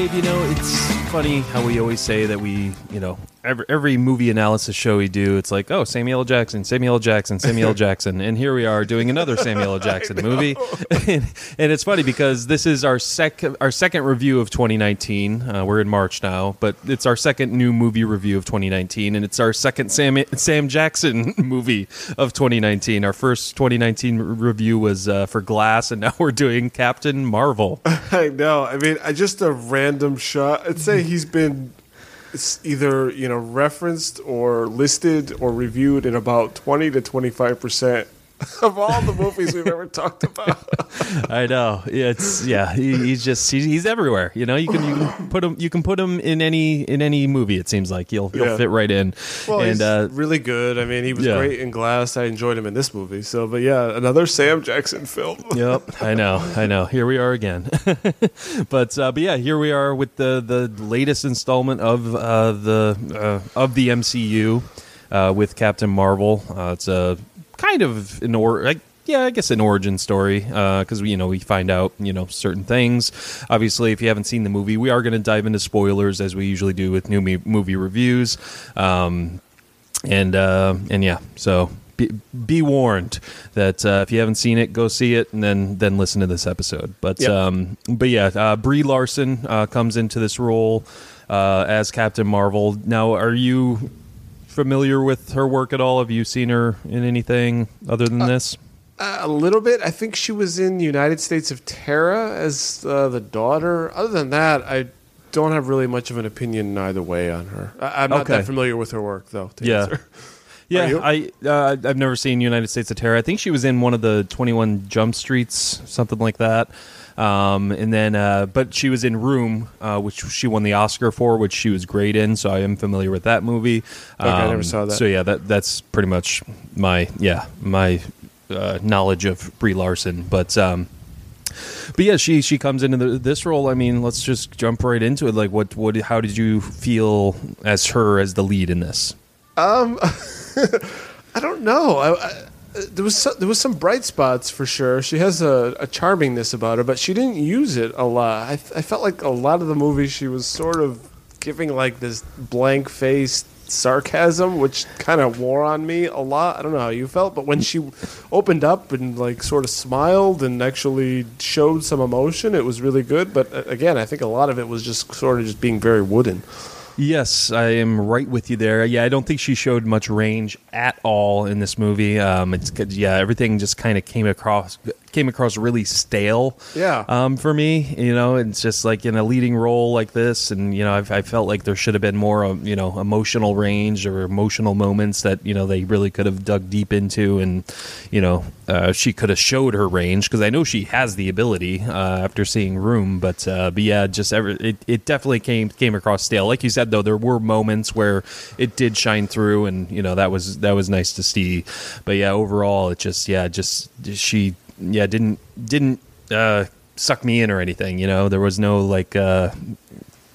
Dave, you know, it's funny how we always say that we, you know, every, every movie analysis show we do, it's like, oh, Samuel L. Jackson, Samuel L. Jackson, Samuel L. Jackson. And here we are doing another Samuel L. Jackson movie. and, and it's funny because this is our, sec- our second review of 2019. Uh, we're in March now, but it's our second new movie review of 2019. And it's our second Sam, Sam Jackson movie of 2019. Our first 2019 review was uh, for Glass, and now we're doing Captain Marvel. I know. I mean, I just a random shot. I'd say he's been it's either you know referenced or listed or reviewed in about 20 to 25 percent of all the movies we've ever talked about. I know. It's yeah. He, he's just he's, he's everywhere. You know, you can you can put him you can put him in any in any movie. It seems like he'll he'll Yeah. fit right in. Well, and he's uh, really good. I mean, he was yeah. great in Glass. I enjoyed him in this movie. So, but yeah, another Sam Jackson film. Yep, I know, I know. Here we are again, but uh, but yeah, here we are with the the latest installment of uh, the uh, of the MCU uh, with Captain Marvel. Uh, it's a kind of an or like yeah, I guess an origin story because we you know we find out you know certain things. Obviously, if you haven't seen the movie, we are going to dive into spoilers as we usually do with new movie reviews. Um, and uh, and yeah, so be, be warned that uh, if you haven't seen it, go see it, and then then listen to this episode. But Yep. um, but yeah, uh, Brie Larson uh, comes into this role uh, as Captain Marvel. Now, are you familiar with her work at all? Have you seen her in anything other than this? Uh, a little bit. I think she was in United States of Tara as uh, the daughter. Other than that, I don't have really much of an opinion either way on her. I, I'm not Okay. that familiar with her work, though. to Yeah. answer. Yeah, you? I uh, I've never seen United States of Tara. I think she was in one of the Twenty One Jump Streets, something like that. Um, and then, uh, but she was in Room, uh, which she won the Oscar for, which she was great in. So I am familiar with that movie. Um, Okay, I never saw that. So yeah, that that's pretty much my yeah my uh, knowledge of Brie Larson. But um, but yeah, she she comes into the, this role. I mean, let's just jump right into it. Like, what what how did you feel as her as the lead in this? Um, I don't know. I, I, there was there was some bright spots for sure. She has a, a charmingness about her, but she didn't use it a lot. I, I felt like a lot of the movie she was sort of giving like this blank faced sarcasm, which kind of wore on me a lot. I don't know how you felt, but when she opened up and like sort of smiled and actually showed some emotion, it was really good. But uh, again, I think a lot of it was just sort of just being very wooden. Yes, I am right with you there. Yeah, I don't think she showed much range at all in this movie. Um, it's yeah, everything just kind of came across came across really stale. Yeah. Um, for me, you know, it's just like in a leading role like this, and you know, I've, I felt like there should have been more, um, you know, emotional range or emotional moments that you know they really could have dug deep into, and you know, uh, she could have showed her range because I know she has the ability uh, after seeing Room, but uh, but yeah, just ever it, it definitely came came across stale. Like you said though, there were moments where it did shine through, and you know that was that was nice to see. But yeah, overall, it just yeah, just she yeah didn't didn't uh, suck me in or anything. You know, there was no like uh,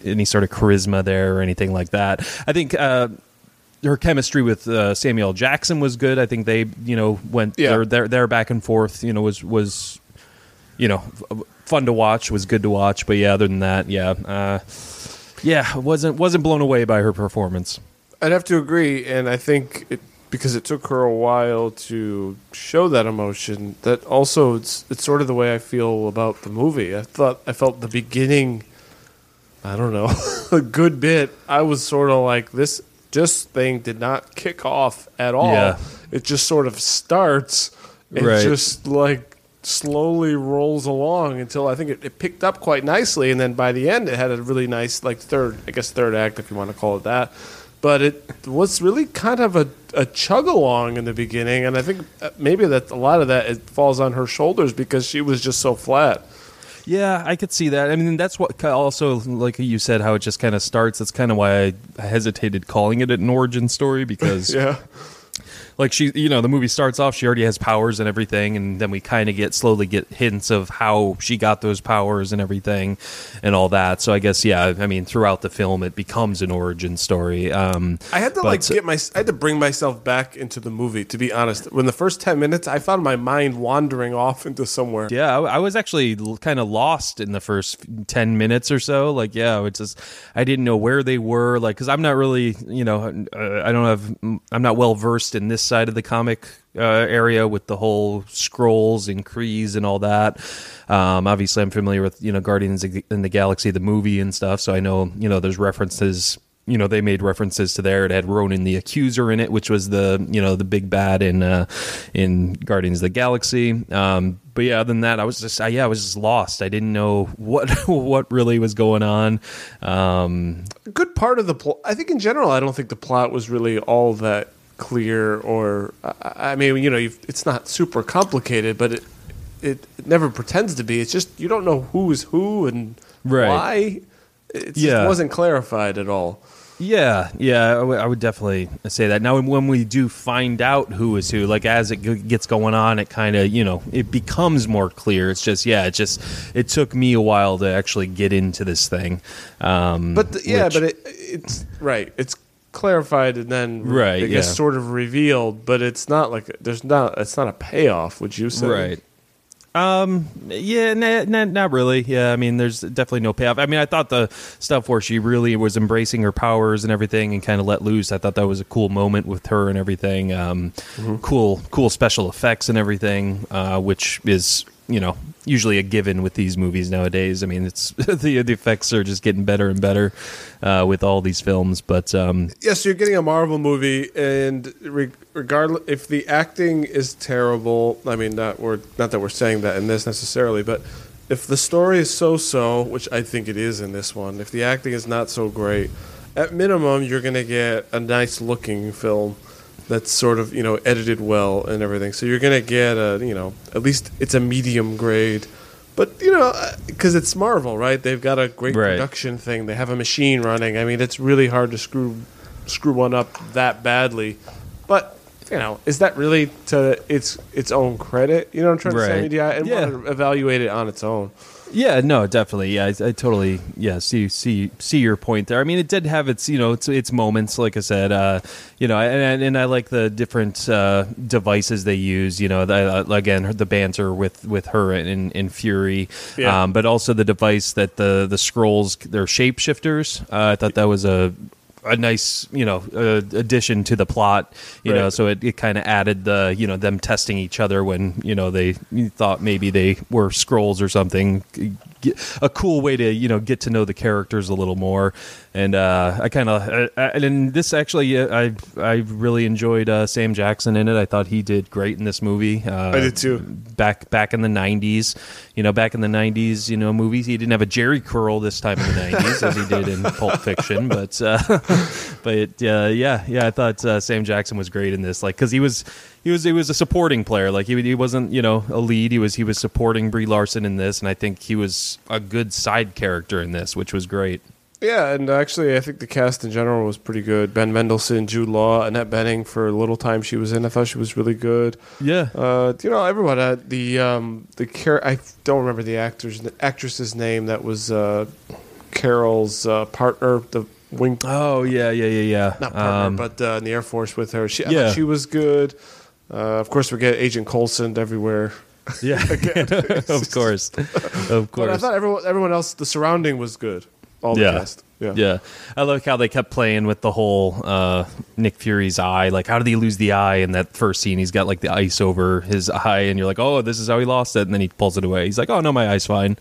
any sort of charisma there or anything like that. I think. Uh, her chemistry with uh, Samuel Jackson was good. I think they, you know, went Yeah. their, their their back and forth. You know, was was, you know, fun to watch. Was good to watch. But yeah, other than that, yeah, uh, yeah, wasn't wasn't blown away by her performance. I'd have to agree, and I think it, because it took her a while to show that emotion. That also it's it's sort of the way I feel about the movie. I thought I felt the beginning. I don't know, a good bit. I was sort of like this. This thing did not kick off at all. Yeah. It just sort of starts and Right. just like slowly rolls along until I think it, it picked up quite nicely, and then by the end it had a really nice like third, I guess third act if you want to call it that. But it was really kind of a, a chug along in the beginning, and I think uh, maybe that a lot of that it falls on her shoulders because she was just so flat. Yeah, I could see that. I mean, that's what also, like you said, how it just kind of starts. That's kind of why I hesitated calling it an origin story because Yeah, like she you know the movie starts off she already has powers and everything and then we kind of get slowly get hints of how she got those powers and everything and all that so i guess yeah i mean throughout the film it becomes an origin story um I had to but- like get my I had to bring myself back into the movie. To be honest, when the first ten minutes, I found my mind wandering off into somewhere. Yeah, I, I was actually kind of lost in the first ten minutes or so. Like, yeah, it's just I didn't know where they were. Like, because I'm not really, you know, uh, I don't have, I'm not well versed in this side of the comic uh, area with the whole Skrulls and Krees and all that. Um, obviously, I'm familiar with you know Guardians in the Galaxy, the movie and stuff, so I know you know there's references you know they made references to there. It had Ronan the Accuser in it, which was the you know the big bad in uh, in Guardians of the Galaxy. Um, but yeah, other than that, I was just I, yeah I was just lost. I didn't know what what really was going on. Um, good part of the plot. I think in general, I don't think the plot was really all that clear. Or I I mean, you know, you've, it's not super complicated, but it, it it never pretends to be. It's just you don't know who is who and Right. why. It Yeah. just wasn't clarified at all. Yeah, yeah, I would- would definitely say that. Now, when we do find out who is who, like as it g- gets going on, it kind of, you know, it becomes more clear. It's just, yeah, it just, it took me a while to actually get into this thing. Um, But the, yeah, which- but it, it's right. It's clarified and then Right, It gets yeah. sort of revealed, but it's not like there's not. It's not a payoff. Would you say? Right. Um. Yeah. Nah, nah, not really. Yeah. I mean, there's definitely no payoff. I mean, I thought the stuff where she really was embracing her powers and everything and kind of let loose. I thought that was a cool moment with her and everything. Um. Cool. Cool special effects and everything. Uh. Which is you know usually a given with these movies nowadays. I mean, it's the the effects are just getting better and better uh, with all these films. But um. Yes, you're getting a Marvel movie, and re- regardless if the acting is terrible, I mean, not we're not that we're saying that in this necessarily, but if the story is so-so, which I think it is in this one, if the acting is not so great, at minimum you're going to get a nice-looking film that's sort of you know edited well and everything. So you're going to get a you know at least it's a medium grade. But you know, uh, because it's Marvel, right? They've got a great Right. production thing. They have a machine running. I mean, it's really hard to screw screw one up that badly. But you know, is that really to its its own credit? You know what I'm trying to say? Right. Yeah, and Yeah. evaluate it on its own. Yeah, no, definitely. Yeah, I, I totally yeah see see see your point there. I mean, it did have its you know its its moments, like I said. Uh, you know, and and I like the different uh, devices they use. You know, the, uh, again the banter with with her in in Fury, Yeah. um, but also the device that the the Skrulls they're shapeshifters. Uh, I thought that was a a nice you know uh, addition to the plot you know so it, it kind of added the you know them testing each other when you know they thought maybe they were Skrulls or something Get- a cool way to you know get to know the characters a little more. And uh, I kind of and this actually uh, I I really enjoyed uh, Sam Jackson in it. I thought he did great in this movie uh, I did too. back back in the 90s you know back in the 90s you know movies he didn't have a Jheri curl this time in the 90s as he did in Pulp Fiction but uh, but uh, yeah yeah I thought uh, Sam Jackson was great in this like cuz he was he was he was a supporting player like he, he wasn't you know a lead he was he was supporting Brie Larson in this and I think he was a good side character in this which was great Yeah, and actually, I think the cast in general was pretty good. Ben Mendelsohn, Jude Law, Annette Bening for a little time she was in. I thought she was really good. yeah Uh, you know, everyone. The um, the Car- I don't remember the actor's the actress's name. That was uh, Carol's uh, partner, the wing oh yeah yeah yeah yeah not partner, Um, but uh, in the Air Force with her. She, Yeah. she was good. Uh, of course, we get Agent Coulson everywhere. yeah of course of course But I thought everyone, everyone else, the surrounding was good. All the Yeah. cast. Yeah. Yeah, I like how they kept playing with the whole uh, Nick Fury's eye. Like, how did he lose the eye in that first scene? He's got like the ice over his eye, and you're like, oh, this is how he lost it. And then he pulls it away. He's like, oh no, my eye's fine.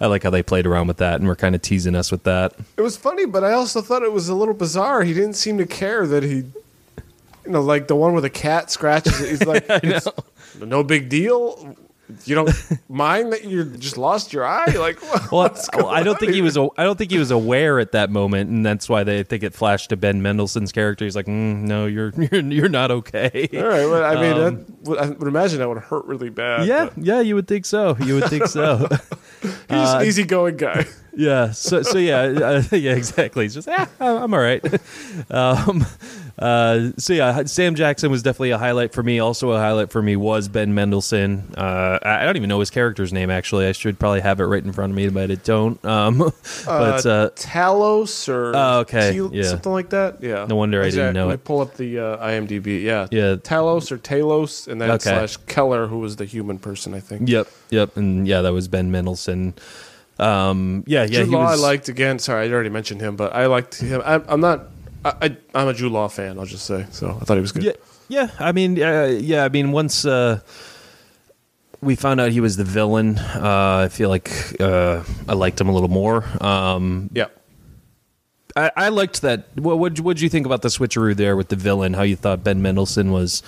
I like how they played around with that, and we're kind of teasing us with that. It was funny, but I also thought it was a little bizarre. He didn't seem to care that he, you know, like the one where the cat scratches. it. He's like, it's no big deal. You don't mind that you just lost your eye? Like, Well, I don't on think he was. I don't think he was aware at that moment, and that's why they think it flashed to Ben Mendelsohn's character. He's like, mm, "No, you're you're you're not okay." All right. Well, I mean, Um, that, I would imagine that would hurt really bad. Yeah, but yeah, you would think so. You would think so. He's just an easygoing guy. yeah. So so yeah, uh, yeah, exactly. It's just yeah, I'm all right. Um, uh, so yeah, Sam Jackson was definitely a highlight for me. Also a highlight for me was Ben Mendelsohn. Uh, I I don't even know his character's name actually. I should probably have it right in front of me, but I don't. Um, but uh, Talos or Oh, okay, Tel- yeah. something like that. Yeah. No wonder I didn't know I it. pull up the uh, IMDb. Yeah. Yeah. Talos or Talos, and then Okay. slash Keller, who was the human person, I think. Yep, yep, and yeah, that was Ben Mendelsohn. Um, yeah, yeah, he Law, was. I liked again. Sorry, I already mentioned him, but I liked him. I, I'm not. I, I, I'm a Jude Law fan. I'll just say. So I thought he was good. yeah, yeah. I mean, uh, yeah. I mean, once uh, we found out he was the villain, uh, I feel like uh, I liked him a little more. Um, Yeah. I, I liked that. What what would you think about the switcheroo there with the villain? How you thought Ben Mendelsohn was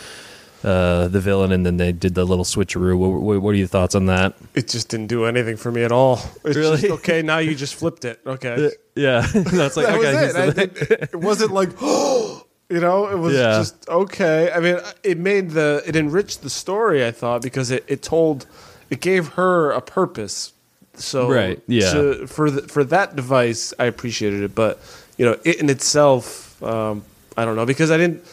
uh, the villain, and then they did the little switcheroo. What, what, what are your thoughts on that? It just didn't do anything for me at all. It's Really? just okay. Now you just flipped it. Okay. Yeah, that's like that okay. was it. the- I didn't- it wasn't like, you know, it was Yeah. just okay. I mean, it made the it enriched the story. I thought because it, it told, it gave her a purpose. So Right, yeah. to- for the, for that device, I appreciated it, but you know, it in itself, um, I don't know because I didn't.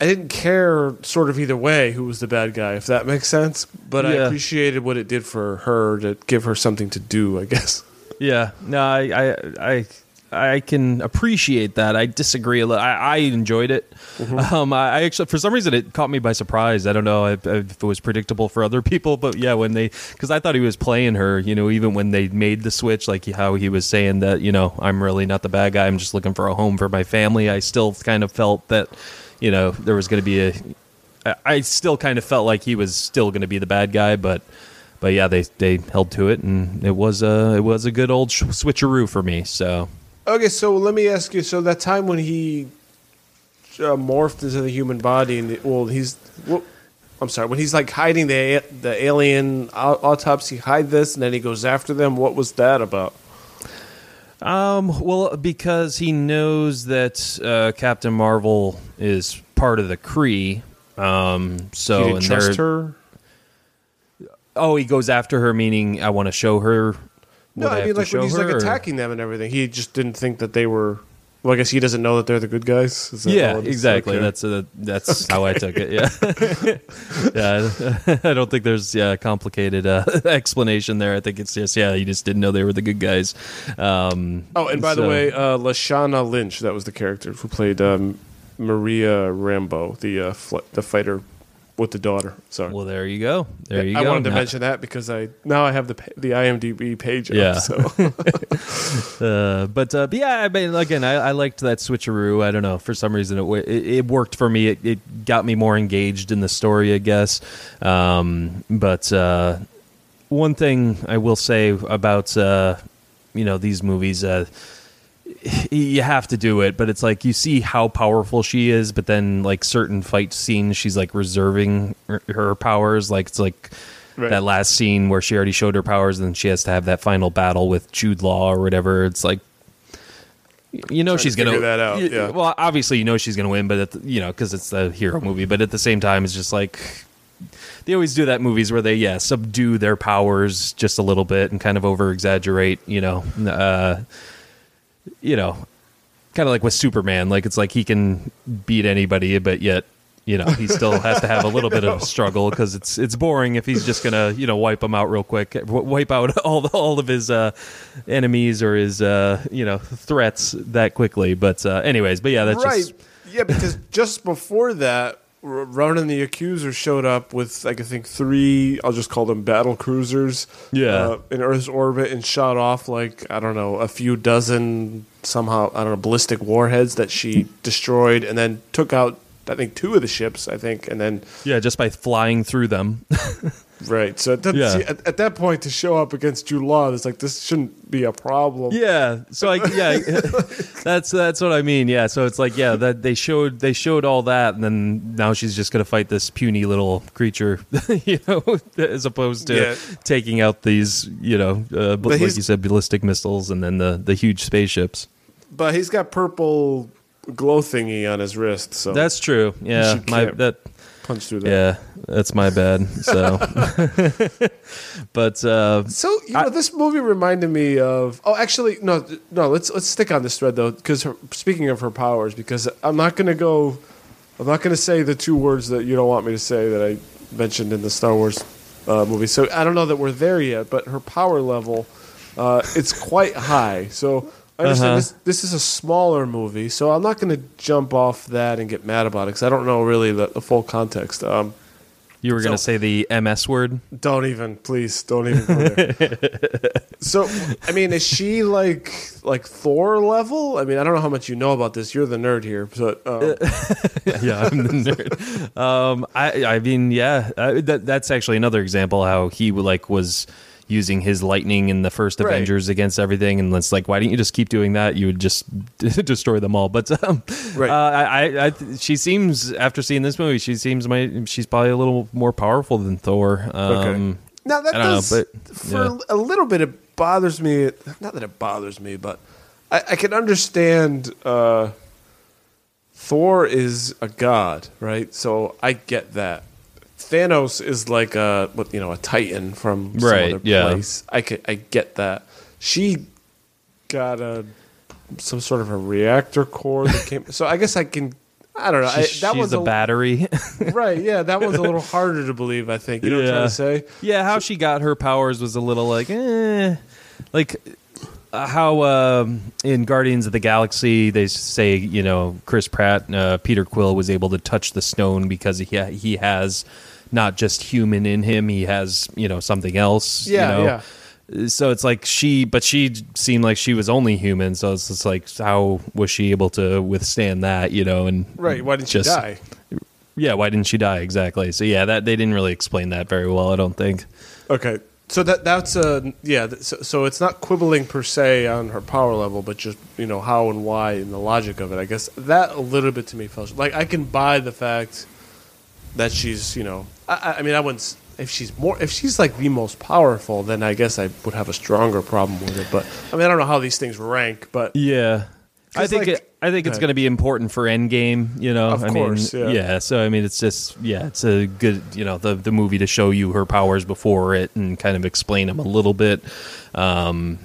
I didn't care sort of either way who was the bad guy, if that makes sense. But I appreciated what it did for her to give her something to do, I guess. Yeah, no, I, I, I, I can appreciate that. I disagree a little. I, I enjoyed it. Um, I, I actually, for some reason, it caught me by surprise. I don't know if, if it was predictable for other people, but yeah, when they, because I thought he was playing her. You know, even when they made the switch, like how he was saying that, you know, I'm really not the bad guy. I'm just looking for a home for my family. I still kind of felt that, you know, there was going to be a. I still kind of felt like he was still going to be the bad guy, but but yeah, they they held to it, and it was a it was a good old switcheroo for me. So Okay, so let me ask you. So that time when he uh, morphed into the human body, and the, well, he's well, I'm sorry, when he's like hiding the the alien autopsy, hide this, and then he goes after them. What was that about? Um, well, because he knows that uh, Captain Marvel is part of the Kree. Um, so and trust her. Oh, he goes after her, meaning I want to show her. No, I mean like when he's like attacking them and everything. He just didn't think that they were. Well, I guess he doesn't know that they're the good guys. Is that Yeah, all it is? exactly. Okay. That's uh that's how I took it. Yeah, yeah. I don't think there's yeah a complicated uh, explanation there. I think it's just yeah, he just didn't know they were the good guys. Um, Oh, and by the way, uh, Lashana Lynch, that was the character who played um, Maria Rambeau, the uh, fl- the fighter with the daughter. Sorry. well, there you go. There you I go. wanted to Now- mention that because I now I have the the IMDb page up. Yeah. So Uh, but, uh, but yeah, I mean, again, I, I liked that switcheroo. I don't know for some reason it it, it worked for me. It, it got me more engaged in the story, I guess. Um, but uh, one thing I will say about uh, you know these movies. You have to do it, but it's like you see how powerful she is, but then like certain fight scenes, she's like reserving her, powers. Like it's like Right. that last scene where she already showed her powers, and then she has to have that final battle with Jude Law or whatever. It's like you know she's to gonna that out, yeah. Well, obviously you know she's gonna win, but at the, you know because it's a hero movie. But at the same time, it's just like they always do that movies where they yeah subdue their powers just a little bit and kind of over exaggerate. You know. Uh, you know, kind of like with Superman. Like it's like he can beat anybody, but yet you know he still has to have a little bit of struggle because it's it's boring if he's just gonna you know wipe them out real quick, w- wipe out all the, all of his uh, enemies or his uh, you know threats that quickly. But uh, anyways, but yeah, that's right, just yeah, because just before that, Ronan the Accuser showed up with like I think three. I'll just call them battle cruisers. Yeah. uh, in Earth's orbit and shot off like I don't know a few dozen somehow I don't know ballistic warheads that she destroyed, and then took out I think two of the ships. I think, and then yeah, just by flying through them. Right. So doesn't Yeah. see, at, at that point to show up against Jude Law, it's like this shouldn't be a problem. Yeah. So I yeah, that's that's what I mean. Yeah. So it's like yeah, that they showed they showed all that, and then now she's just gonna fight this puny little creature, you know, as opposed to Yeah. taking out these you know, uh, like you said, ballistic missiles, and then the the huge spaceships. But he's got purple glow thingy on his wrist, so That's true. Yeah. My that. Punch through that. Yeah, that's my bad. So, but uh, So you know, this movie reminded me of. Oh, actually, no, no. Let's let's stick on this thread though, because speaking of her powers, because I'm not going to go. I'm not going to say the two words that you don't want me to say that I mentioned in the Star Wars uh, movie. So I don't know that we're there yet, but her power level, uh, it's quite high. So I understand Uh-huh. this. This is a smaller movie, so I'm not going to jump off that and get mad about it because I don't know really the, the full context. Um, you were going to say the MS word. don't even, please, don't even go there. so, I mean, is she like like Thor level? I mean, I don't know how much you know about this. You're the nerd here, but um, yeah, I'm the nerd. Um, I, I mean, yeah, uh, that, that's actually another example how he like was using his lightning in the first Right. Avengers against everything, and it's like, why didn't you just keep doing that? You would just destroy them all. But um, Right. uh, I, I, she seems after seeing this movie, she seems my, she's probably a little more powerful than Thor. Um, now that don't know, but, for yeah. a little bit it bothers me. Not that it bothers me, but I, I can understand. Uh, Thor is a god, right? So I get that. Thanos is like a what you know a titan from some Right, other yeah. place. I can, I get that. She got a some sort of a reactor core that came. so I guess I can. I don't know. I, that she's was a battery. right. Yeah, that was a little harder to believe. I think you know what I'm trying to say. Yeah, how she got her powers was a little like, eh, like how um, in Guardians of the Galaxy they say you know Chris Pratt, uh, Peter Quill was able to touch the stone because he ha- he has not just human in him, he has you know something else. Yeah, you know? yeah. So it's like she, but she seemed like she was only human. So it's just like, how was she able to withstand that? You know, and Right. Why didn't just, she die? Yeah, why didn't she die exactly? So yeah, that they didn't really explain that very well. I don't think. Okay. So that that's a yeah. So, so it's not quibbling per se on her power level, but just you know how and why and the logic of it. I guess that a little bit to me felt like I can buy the fact that she's you know I- I mean I wouldn't if she's more if she's like the most powerful then I guess I would have a stronger problem with it. But I mean I don't know how these things rank, but Yeah. I think like- it, I think it's going to be important for Endgame. You know, Of I course, mean, yeah. So I mean, it's just yeah, it's a good you know the the movie to show you her powers before it and kind of explain them a little bit. Um,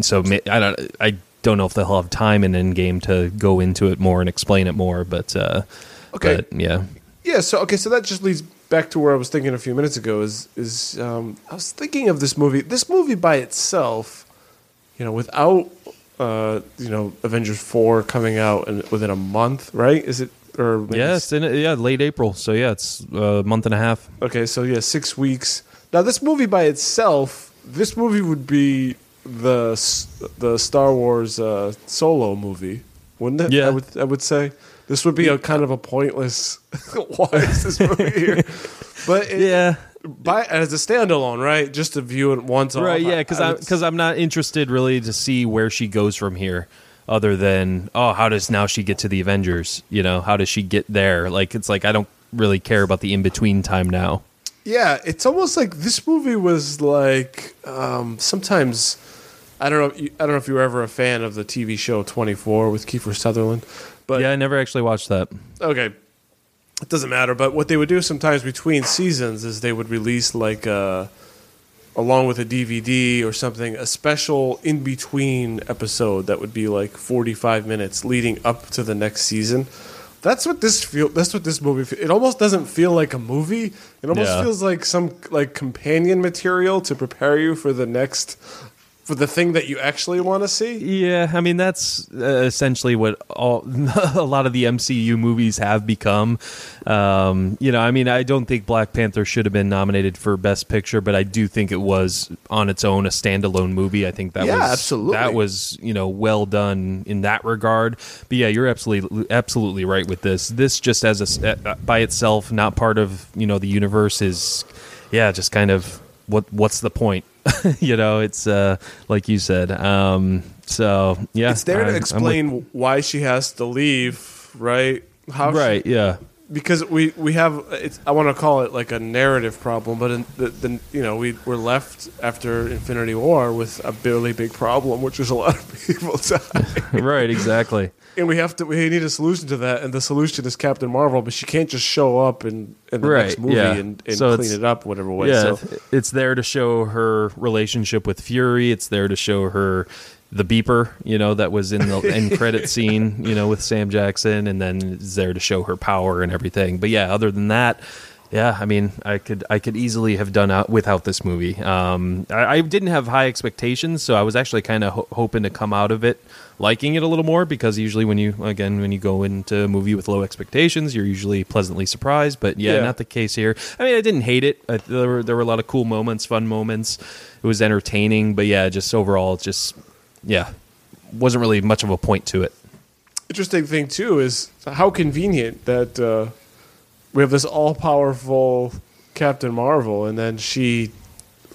so I don't I don't know if they'll have time in Endgame to go into it more and explain it more, but uh, Okay. but, yeah, Yeah, so okay, so that just leads back to where I was thinking a few minutes ago. Is is um, I was thinking of this movie. This movie by itself, you know, without uh, you know Avengers four coming out in, within a month, right? Is it or maybe yeah, in yeah late April. So yeah, it's a month and a half. Okay, so yeah, six weeks. Now, this movie by itself, this movie would be the the Star Wars uh, solo movie, wouldn't it? Yeah. I would I would say this would be a kind of a pointless. why is this movie here? But it, Yeah, by as a standalone, right? Just to view it once. right off, yeah because I i'm because i'm not interested really to see where she goes from here other than oh how does now she get to the avengers you know how does she get there like it's like i don't really care about the in-between time now Yeah, it's almost like this movie was like um, sometimes I don't know. I don't know if you were ever a fan of the TV show Twenty Four with Kiefer Sutherland, but yeah i never actually watched that okay, it doesn't matter. But what they would do sometimes between seasons is they would release like a, along with a DVD or something, a special in between episode that would be like forty five minutes leading up to the next season. That's what this feel. That's what this movie. Feel, it almost doesn't feel like a movie. It almost Yeah. feels like some like companion material to prepare you for the next, for the thing that you actually want to see. Yeah, I mean that's uh, essentially what all a lot of the MCU movies have become. Um, you know, I mean, I don't think Black Panther should have been nominated for Best Picture, but I do think it was on its own a standalone movie. I think that Yeah, was absolutely. that was you know well done in that regard. But yeah, you're absolutely absolutely right with this. This just as a s- uh, by itself, not part of you know the universe is yeah, just kind of what what's the point? you know, it's uh, like you said. Um, so yeah, it's there I'm- to I'm with- explain why she has to leave, right? How she- right? Yeah, because we we have it's I want to call it like a narrative problem, but in the, the you know we we're left after Infinity War with a really big problem, which is a lot of people die, right, exactly. and we have to we need a solution to that, and the solution is Captain Marvel, but she can't just show up in, in the Right, next movie yeah. and, and So clean it up whatever way. yeah, so it's there to show her relationship with Fury. It's there to show her the beeper, you know, that was in the end credit scene, you know, with Sam Jackson, and then it's there to show her power and everything. But yeah, other than that, yeah, I mean, I could I could easily have done out without this movie. Um, I, I didn't have high expectations, so I was actually kind of ho- hoping to come out of it liking it a little more because usually when you again when you go into a movie with low expectations, you're usually pleasantly surprised. But yeah, Yeah. not the case here. I mean, I didn't hate it. I, there were there were a lot of cool moments, fun moments. It was entertaining, but yeah, just overall, it's just yeah, wasn't really much of a point to it. interesting thing too is how convenient that uh, we have this all powerful Captain Marvel, and then she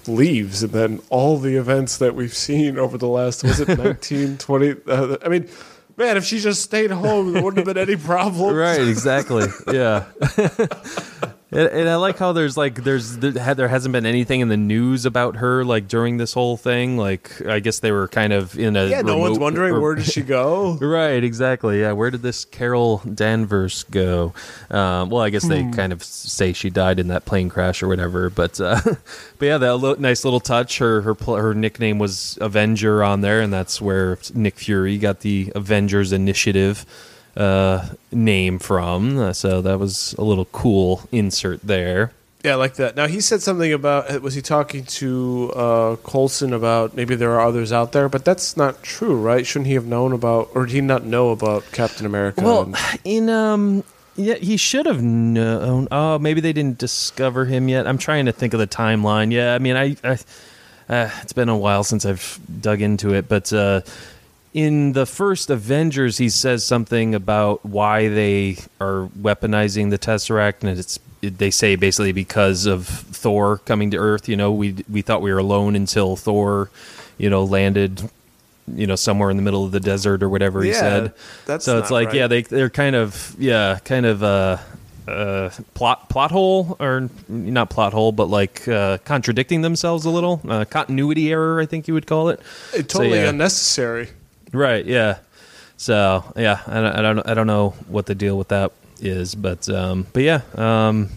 leaves, and then all the events that we've seen over the last was it 19, 20? Uh, I mean, man, if she just stayed home, there wouldn't have been any problem. Right, exactly. yeah. And, and I like how there's like there's there, there hasn't been anything in the news about her like during this whole thing. Like I guess they were kind of in a Yeah, no one's wondering or- where did she go. Right, exactly. Yeah, where did this Carol Danvers go? Um, well, I guess they kind of say she died in that plane crash or whatever. But uh, but yeah, that li- nice little touch. Her her pl- her nickname was Avenger on there, and that's where Nick Fury got the Avengers Initiative uh, name from. Uh, so that was a little cool insert there. Yeah, I like that. Now he said something about was he talking to uh, Coulson about maybe there are others out there, but that's not true, right? Shouldn't he have known about, or did he not know about Captain America? Well, and- in um, yeah, he should have known. Oh, maybe they didn't discover him yet. I'm trying to think of the timeline. Yeah, I mean, I, I uh, it's been a while since I've dug into it, but uh, in the first Avengers, he says something about why they are weaponizing the Tesseract, and it's they say basically because of Thor coming to Earth. You know, we we thought we were alone until Thor, you know, landed. You know, somewhere in the middle of the desert or whatever he Yeah, said. that's so it's like, right. yeah, they they're kind of yeah, kind of uh, uh, plot plot hole or not plot hole, but like uh, contradicting themselves a little. Uh, continuity error, I think you would call it. It's So, totally yeah. unnecessary. Right. Yeah. So yeah, I don't, I don't I don't know what the deal with that is, but um, but yeah, um,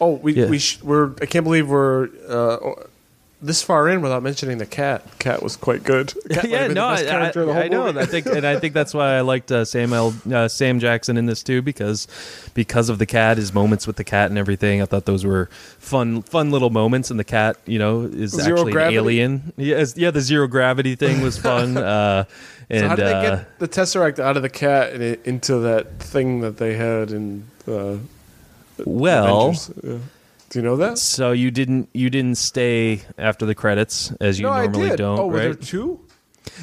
Oh, we Yeah. we sh- we're I can't believe we're uh, this far in without mentioning the cat. Cat was quite good. Cat yeah, no, the I, best character of the I, I know. I think, and I think that's why I liked uh, Sam L, uh, Sam Jackson in this too, because because of the cat, his moments with the cat and everything. I thought those were fun, fun little moments. And the cat, you know, is Zero actually gravity? an alien. Yes, yeah, the zero gravity thing was fun. uh, and so how did they uh, get the tesseract out of the cat and into that thing that they had in uh, well. Avengers? Yeah. Do you know that? So you didn't you didn't stay after the credits as you no, normally I did. don't, oh, were right? there two?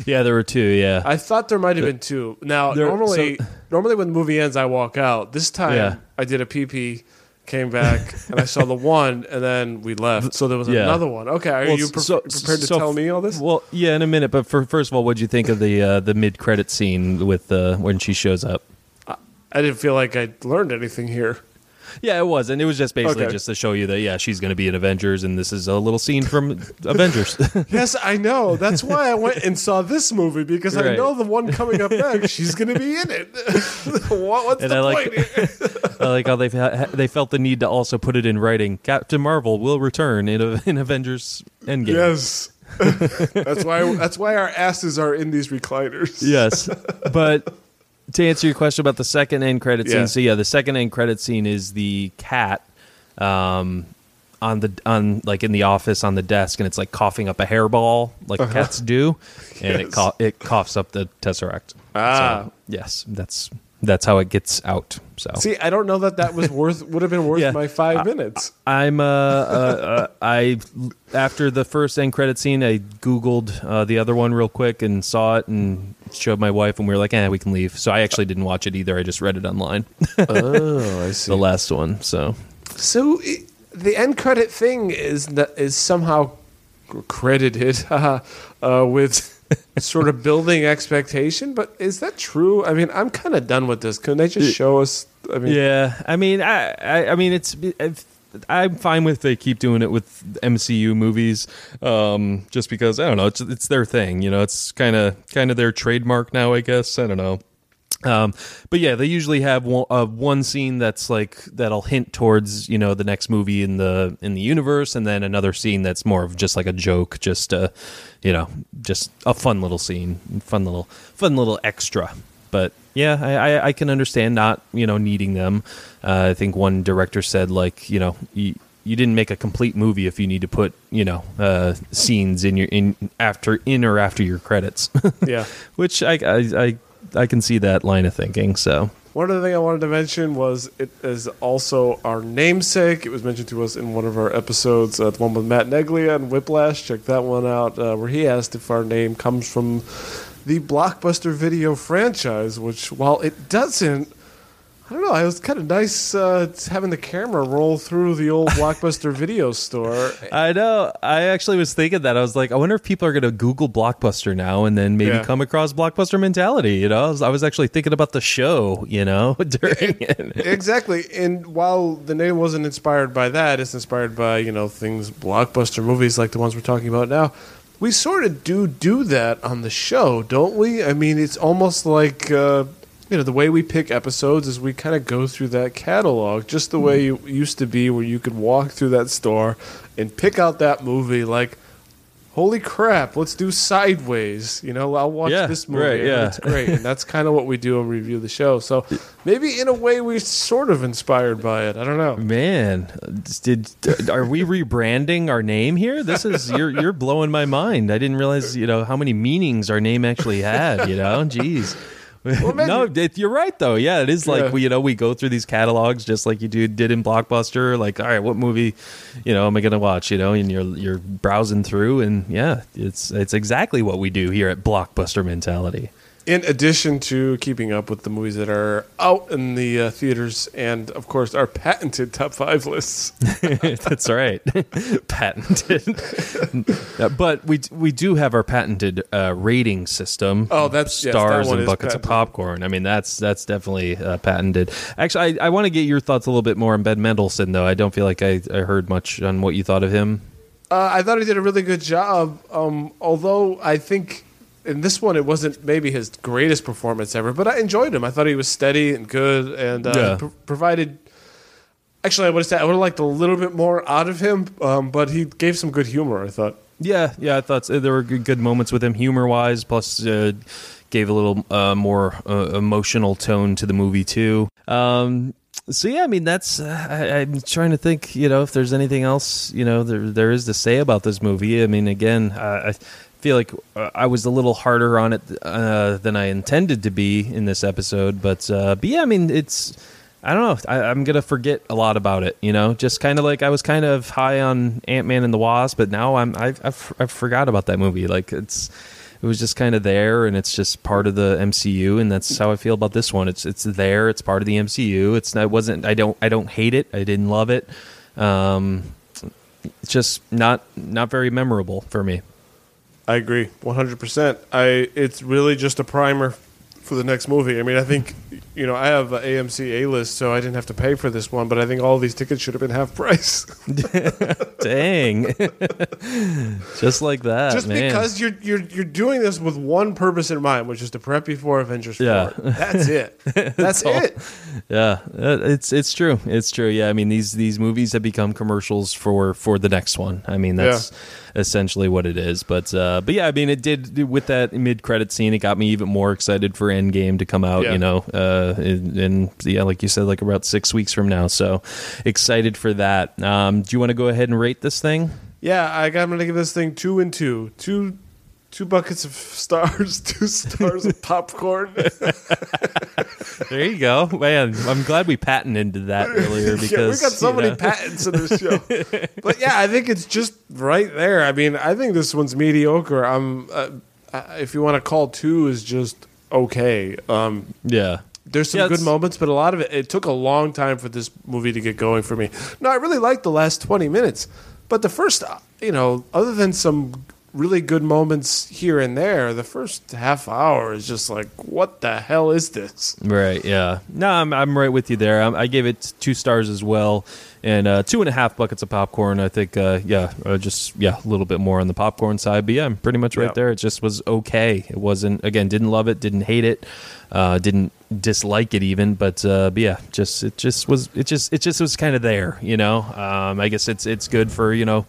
yeah, there were two. Yeah, I thought there might have been two. Now, There- normally, so- normally when the movie ends, I walk out. This time, Yeah. I did a pee came back, and I saw the one, and then we left. So there was Yeah. another one. Okay, are Well, you pre- so- prepared to so- tell me all this? Well, yeah, in a minute. But for first of all, what would you think of the uh, the mid credit scene with uh, when she shows up? I didn't feel like I learned anything here. Yeah, it was, and it was just basically Okay. just to show you that yeah, she's going to be in Avengers, and this is a little scene from Avengers. Yes, I know. That's why I went and saw this movie because I know the one coming up next. She's going to be in it. what, what's And the I like-? I like how they they felt the need to also put it in writing. Captain Marvel will return in, in Avengers Endgame. yes, that's why. That's why our asses are in these recliners. Yes, but to answer your question about the second end credit scene, Yeah. so yeah, the second end credit scene is the cat um, on the on like in the office on the desk, and it's like coughing up a hairball like cats do, and it co- it coughs up the tesseract. Ah. So, yes, that's that's how it gets out. So See, I don't know that that was worth. Would have been worth Yeah. my five minutes. I'm uh, uh, uh I after the first end credit scene, I googled uh, the other one real quick and saw it and showed my wife, and we were like, "eh, we can leave." So I actually didn't watch it either. I just read it online, oh, I see. the last one. So So, it, the end credit thing is that is somehow credited uh, with sort of building expectation. But is that true? I mean, I'm kind of done with this. Can they just show us? I mean, Yeah, I mean, I, I, I mean, it's. I've, I'm fine with they keep doing it with MCU movies, um, just because I don't know, it's it's their thing, you know. It's kind of kind of their trademark now, I guess. I don't know. Um, but yeah, they usually have one, uh, one scene that's like that'll hint towards you know the next movie in the in the universe, and then another scene that's more of just like a joke, just uh, you know, just a fun little scene, fun little fun little extra. But yeah, I, I, I can understand not you know needing them. Uh, I think one director said like you know. You, you didn't make a complete movie if you need to put you know uh, scenes in your in after in or after your credits. yeah. which I, I I I can see that line of thinking. So One other thing I wanted to mention was it is also our namesake. It was mentioned to us in one of our episodes, uh, the one with Matt Neglia and Whiplash. Check that one out, uh, where he asked if our name comes from the Blockbuster Video franchise, which, while it doesn't, I don't know. It was kind of nice uh, having the camera roll through the old Blockbuster Video store. I know. I actually was thinking that. I was like, I wonder if people are going to Google Blockbuster now and then maybe Yeah. come across Blockbuster mentality. You know, I was, I was actually thinking about the show. You know, during it. exactly. And while the name wasn't inspired by that, it's inspired by you know things blockbuster movies like the ones we're talking about now. We sort of do do that on the show, don't we? I mean, it's almost like uh, you know the way we pick episodes is we kind of go through that catalog, just the way hmm. it used to be, where you could walk through that store and pick out that movie like. Holy crap! Let's do Sideways. You know, I'll watch Yeah, this movie. right, yeah. it's great, and that's kind of what we do and review the show. So maybe in a way we're sort of inspired by it. I don't know. Man, did are we rebranding our name here? This is you're you're blowing my mind. I didn't realize you know how many meanings our name actually had. You know, jeez. no, it, you're right though. Yeah, it is like Yeah. we, you know, we go through these catalogs just like you do did in Blockbuster. Like, all right, what movie, you know, am I gonna watch? You know, and you're you're browsing through, and yeah, it's it's exactly what we do here at Blockbuster Mentality. In addition to keeping up with the movies that are out in the uh, theaters, and of course our patented top five lists. That's right, patented. but we we do have our patented uh, rating system. Oh, that's- yes, that stars and buckets patented. of popcorn. I mean, that's that's definitely uh, patented. Actually, I, I want to get your thoughts a little bit more on Ben Mendelsohn, though. I don't feel like I, I heard much on what you thought of him. Uh, I thought he did a really good job. Um, although I think in this one it wasn't maybe his greatest performance ever, but I enjoyed him. I thought he was steady and good, and uh, Yeah. pro- provided. Actually, I would have said I would have liked a little bit more out of him, um, but he gave some good humor. I thought. Yeah, yeah, I thought there were good, moments with him, humor wise. Plus, uh, gave a little uh, more uh, emotional tone to the movie too. Um, so yeah, I mean that's. Uh, I, I'm trying to think, you know, if there's anything else, you know, there there is to say about this movie. I mean, again, uh, I feel like uh, I was a little harder on it uh, than I intended to be in this episode, but uh, but yeah, I mean, it's. I don't know. I, I'm gonna forget a lot about it. You know, just kind of like I was kind of high on Ant Man and the Wasp, but now I'm I've, I've I've forgot about that movie. Like it's it was just kind of there, and it's just part of the MCU, and that's how I feel about this one. It's it's there. It's part of the MCU. It's not. It wasn't. I don't. I don't hate it. I didn't love it. Um, it's just not not very memorable for me. I agree, one hundred percent. I it's really just a primer for the next movie. I mean, I think you know I have a AMC A list, so I didn't have to pay for this one, but I think all these tickets should have been half price. Dang, just like that, just man. because you're you're you're doing this with one purpose in mind, which is to prep you for Avengers Yeah. Four. That's it. That's all. it. Yeah, uh, it's it's true. It's true. Yeah, I mean these these movies have become commercials for for the next one. I mean that's essentially what it is. But uh, but yeah, I mean it did with that mid credit scene. It got me even more excited for Endgame to come out. Yeah. You know, uh, in, in yeah, like you said, like about six weeks from now. So excited for that. Um, do you want to go ahead and rate this thing? Yeah, I got, I'm gonna give this thing two and two, two, two buckets of stars, two stars of popcorn. There you go, man. I'm glad we patented that earlier because yeah, we got so many know. patents in this show. but yeah, I think it's just right there. I mean, I think this one's mediocre. I'm, uh, uh, if you want to call two, is just okay. Um, yeah. There's some Yeah, good moments, but a lot of it it took a long time for this movie to get going for me. No, I really liked the last 20 minutes, but the first, uh, you know, other than some really good moments here and there, the first half hour is just like, what the hell is this? Right. Yeah. No, I'm I'm right with you there. i I gave it two stars as well, and uh, two and a half buckets of popcorn. I think. Uh, yeah. Uh, just yeah, a little bit more on the popcorn side, but yeah, I'm pretty much right Yeah. there. It just was okay. It wasn't again. Didn't love it. Didn't hate it. Uh, didn't dislike it even. But uh, but yeah, just it just was. It just it just was kind of there. You know. Um, I guess it's it's good for you know.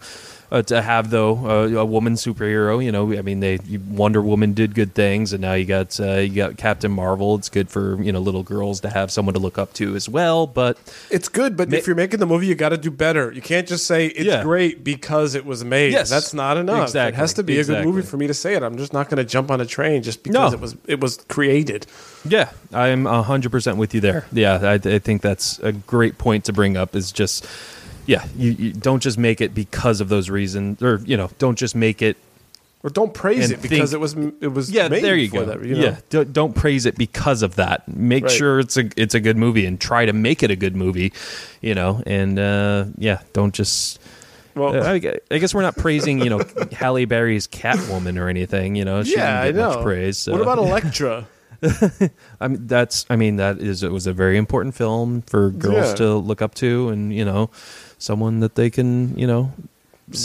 Uh, to have though uh, a woman superhero, you know, I mean, they Wonder Woman did good things, and now you got uh, you got Captain Marvel. It's good for you know little girls to have someone to look up to as well. But It's good, but Ma- if you're making the movie, you got to do better. You can't just say it's Yeah. great because it was made. Yes. That's not enough. Exactly. It has to be a good movie for me to say it. I'm just not going to jump on a train just because No. it was it was created. yeah, I'm hundred percent with you there. Yeah, I, I think that's a great point to bring up. Is just yeah, you, you don't just make it because of those reasons, or you know, don't just make it Or don't praise it because think- it was it was yeah made there you go That, you know? yeah don't, don't praise it because of that make Right. sure it's a it's a good movie and try to make it a good movie you know and uh yeah don't just Well, Uh, I, I guess we're not praising you know Halle Berry's Catwoman or anything you know she yeah, I didn't get know. much praise so. What about Elektra? I mean that's I mean that is it was a very important film for girls Yeah. to look up to and you know someone that they can you know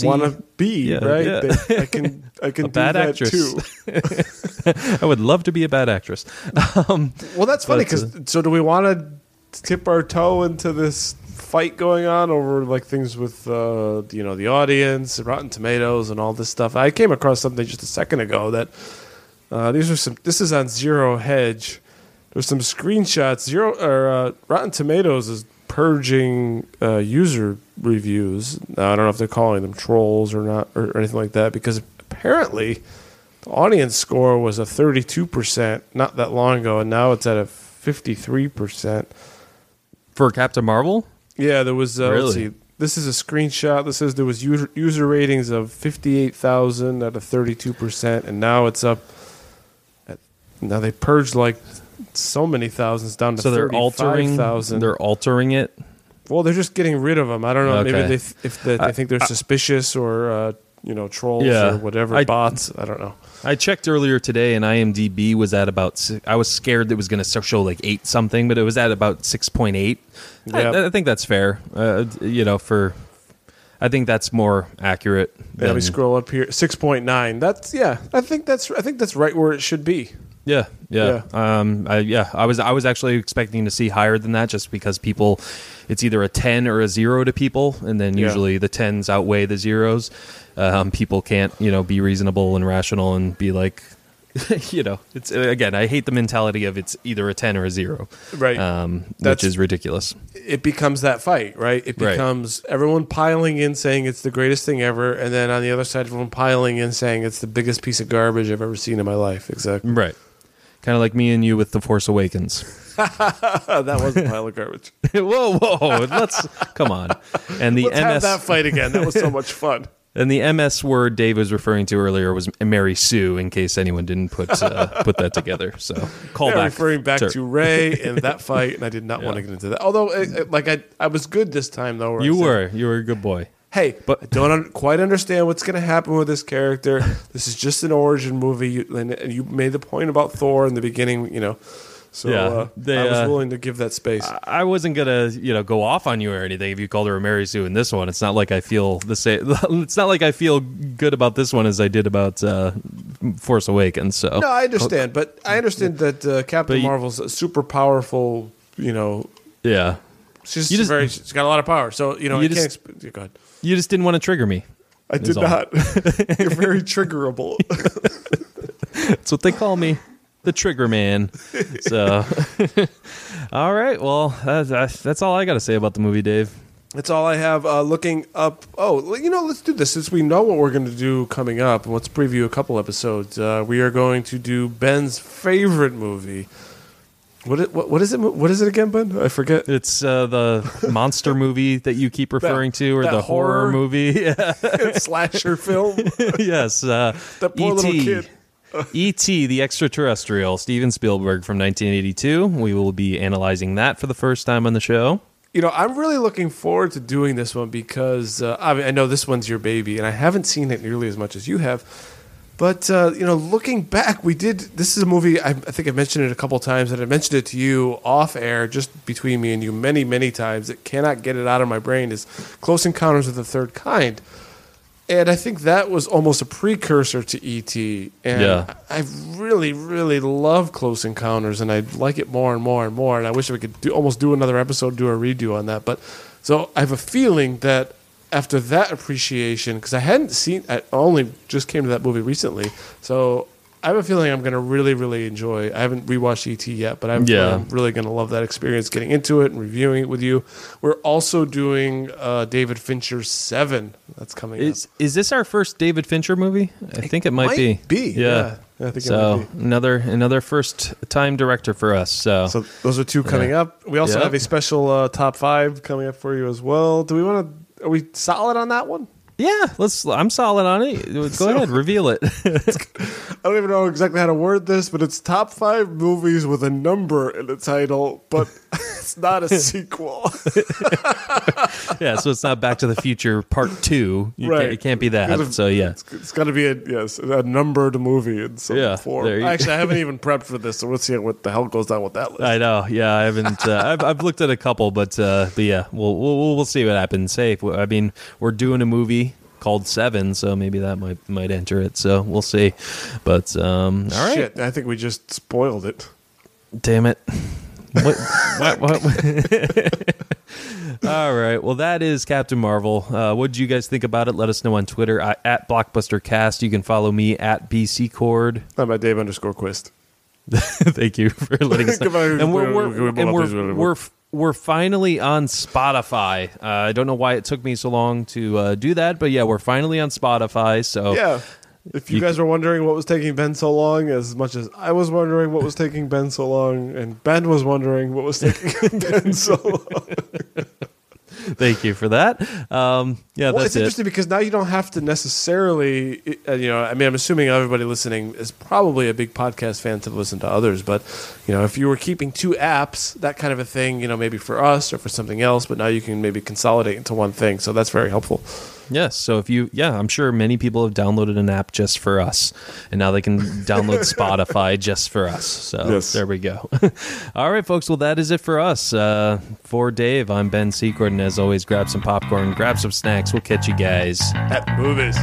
Want to be Yeah, right? yeah. They- I can I can A do bad that actress. too. I would love to be a bad actress um Well, that's funny because so do we want to tip our toe into this fight going on over like things with uh, you know the audience, Rotten Tomatoes, and all this stuff? I came across something just a second ago that uh, these are some. This is on Zero Hedge. There's some screenshots. Zero or uh, Rotten Tomatoes is purging uh, user reviews. Now, I don't know if they're calling them trolls or not or, or anything like that because apparently the audience score was a 32% not that long ago, and now it's at a 53%. for Captain Marvel Yeah, there was. Uh, let's Really? see. This is a screenshot. This says there was user, user ratings of 58,000 at a 32%, and now it's up. At, now they purged like so many thousands down to so they're altering 35,000. they're altering it Well, they're just getting rid of them. I don't know. Maybe they th- if they, they I- think they're suspicious or uh, you know trolls Yeah. or whatever I- bots. I don't know. I checked earlier today, and IMDb was at about. I was scared it was going to show like eight something, but it was at about six point eight. Yep. I, I think that's fair. Uh, you know, for I think that's more accurate. Yeah, let me scroll up here. Six point nine. That's yeah. I think that's I think that's right where it should be. Yeah, yeah, Um, I, yeah. I was I was actually expecting to see higher than that, just because people, it's either a ten or a zero to people, and then Yeah. usually the tens outweigh the zeros. Um, people can't, you know, be reasonable and rational and be like, you know, it's again. I hate the mentality of it's either a ten or a zero, Right. Um, which is ridiculous. it becomes that fight, right? It Right. becomes everyone piling in saying it's the greatest thing ever, and then on the other side, everyone piling in saying it's the biggest piece of garbage I've ever seen in my life. Exactly. Right. Kind of like me and you with the Force Awakens. that was a pile of garbage. whoa, whoa! Let's come on. And the Let's have MS that fight again. That was so much fun. And the MS word Dave was referring to earlier was Mary Sue, in case anyone didn't put uh, put that together. So call Yeah, back, referring back to- to Rey and that fight, and I did not want to get into that. Although, it, it- like I, I was good this time though. where I you said, were you were a good boy. Hey, But- I don't un- quite understand what's going to happen with this character. This is just an origin movie, you, and, and you made the point about Thor in the beginning. You know, so Yeah, uh, they, I was uh, willing to give that space. I wasn't gonna you know go off on you or anything if you called her a Mary Sue in this one. It's not like I feel the same. It's not like I feel good about this one as I did about uh, Force Awakens. So no, I understand, but I understand that uh, Captain you- Marvel's a super powerful. You know, yeah, she's just- very. She's got a lot of power. So you know, You just- Exp- go ahead. You just didn't want to trigger me. I did not. You're very triggerable. That's what they call me, the Trigger Man. So, all right. Well, that's, that's that's all I got to say about the movie, Dave. That's all I have. Uh, looking up. Oh, you know, let's do this since we know what we're going to do coming up. Let's preview a couple episodes. Uh, we are going to do Ben's favorite movie. What is, what, what is it? What is it again, Ben? I forget. It's uh, the monster movie that you keep referring to, or the horror, horror? movie. Slasher film. yes. Uh, That poor little E.T.. kid. E.T. the Extraterrestrial, Steven Spielberg from 1982. We will be analyzing that for the first time on the show. You know, I'm really looking forward to doing this one because uh, I, mean, I know this one's your baby, and I haven't seen it nearly as much as you have. But uh, you know, looking back, we did. This is a movie. I, I think I mentioned it a couple times, and I mentioned it to you off air, just between me and you, many, many times. It cannot get it out of my brain. Is Close Encounters of the Third Kind, and I think that was almost a precursor to ET. And Yeah. I I really, really love Close Encounters, and I like it more and more and more. And I wish we could do almost do another episode, do a redo on that. But so I have a feeling that after that appreciation, because I hadn't seen, I only just came to that movie recently, so I have a feeling I'm going to really, really enjoy. I haven't rewatched ET yet, but I'm, Yeah. I'm really going to love that experience, getting into it and reviewing it with you. We're also doing uh, David Fincher's Seven. That's coming up. Is is this our first David Fincher movie? I think it might, might be. be, yeah. I think it so another another first time director for us. So, So those are two coming Yeah. up. We also Yeah. have a special uh, top five coming up for you as well. Do we want to? Are we solid on that one? yeah, let's. I'm solid on it. Go So- ahead, reveal it. I don't even know exactly how to word this, but it's top five movies with a number in the title, but it's not a sequel. yeah, so it's not Back to the Future Part Two. You Right. can't, it can't be that. Of- So yeah, It's, it's got to be a yes, a numbered movie in some Yeah, form. Actually, I haven't even prepped for this, so we'll see what the hell goes down with that list. I know. Yeah, I haven't. Uh, I've, I've looked at a couple, but uh, but yeah, we'll, we'll we'll see what happens. Hey, if- I mean, we're doing a movie called Seven, so maybe that might might enter it. So we'll see. But um, all right, Shit, I think we just spoiled it. damn it. What? what, what? All right. Well, that is Captain Marvel. Uh, what did you guys think about it? Let us know on Twitter uh, at BlockbusterCast. You can follow me at BC Cord. I'm at Dave underscore Quist. Thank you for letting us know. And we're we're, and we're, we're we're finally on Spotify. Uh, I don't know why it took me so long to uh, do that, but yeah, we're finally on Spotify. So Yeah. If you, You guys were wondering what was taking Ben so long, as much as I was wondering what was taking Ben so long, and Ben was wondering what was taking Ben so long. thank you for that. Um, yeah, Well, that's it's it. interesting because now you don't have to necessarily, uh, you know, I mean, I'm assuming everybody listening is probably a big podcast fan to listen to others, but, you know, if you were keeping two apps, that kind of a thing, you know, maybe for us or for something else, but now you can maybe consolidate into one thing. So that's very helpful. Yes. So if you, yeah, I'm sure many people have downloaded an app just for us, and now they can download Spotify just for us. So Yes. there we go. All right, folks. Well, that is it for us. Uh, for Dave, I'm Ben Secord, and as always, grab some popcorn, grab some snacks. We'll catch you guys. At movies.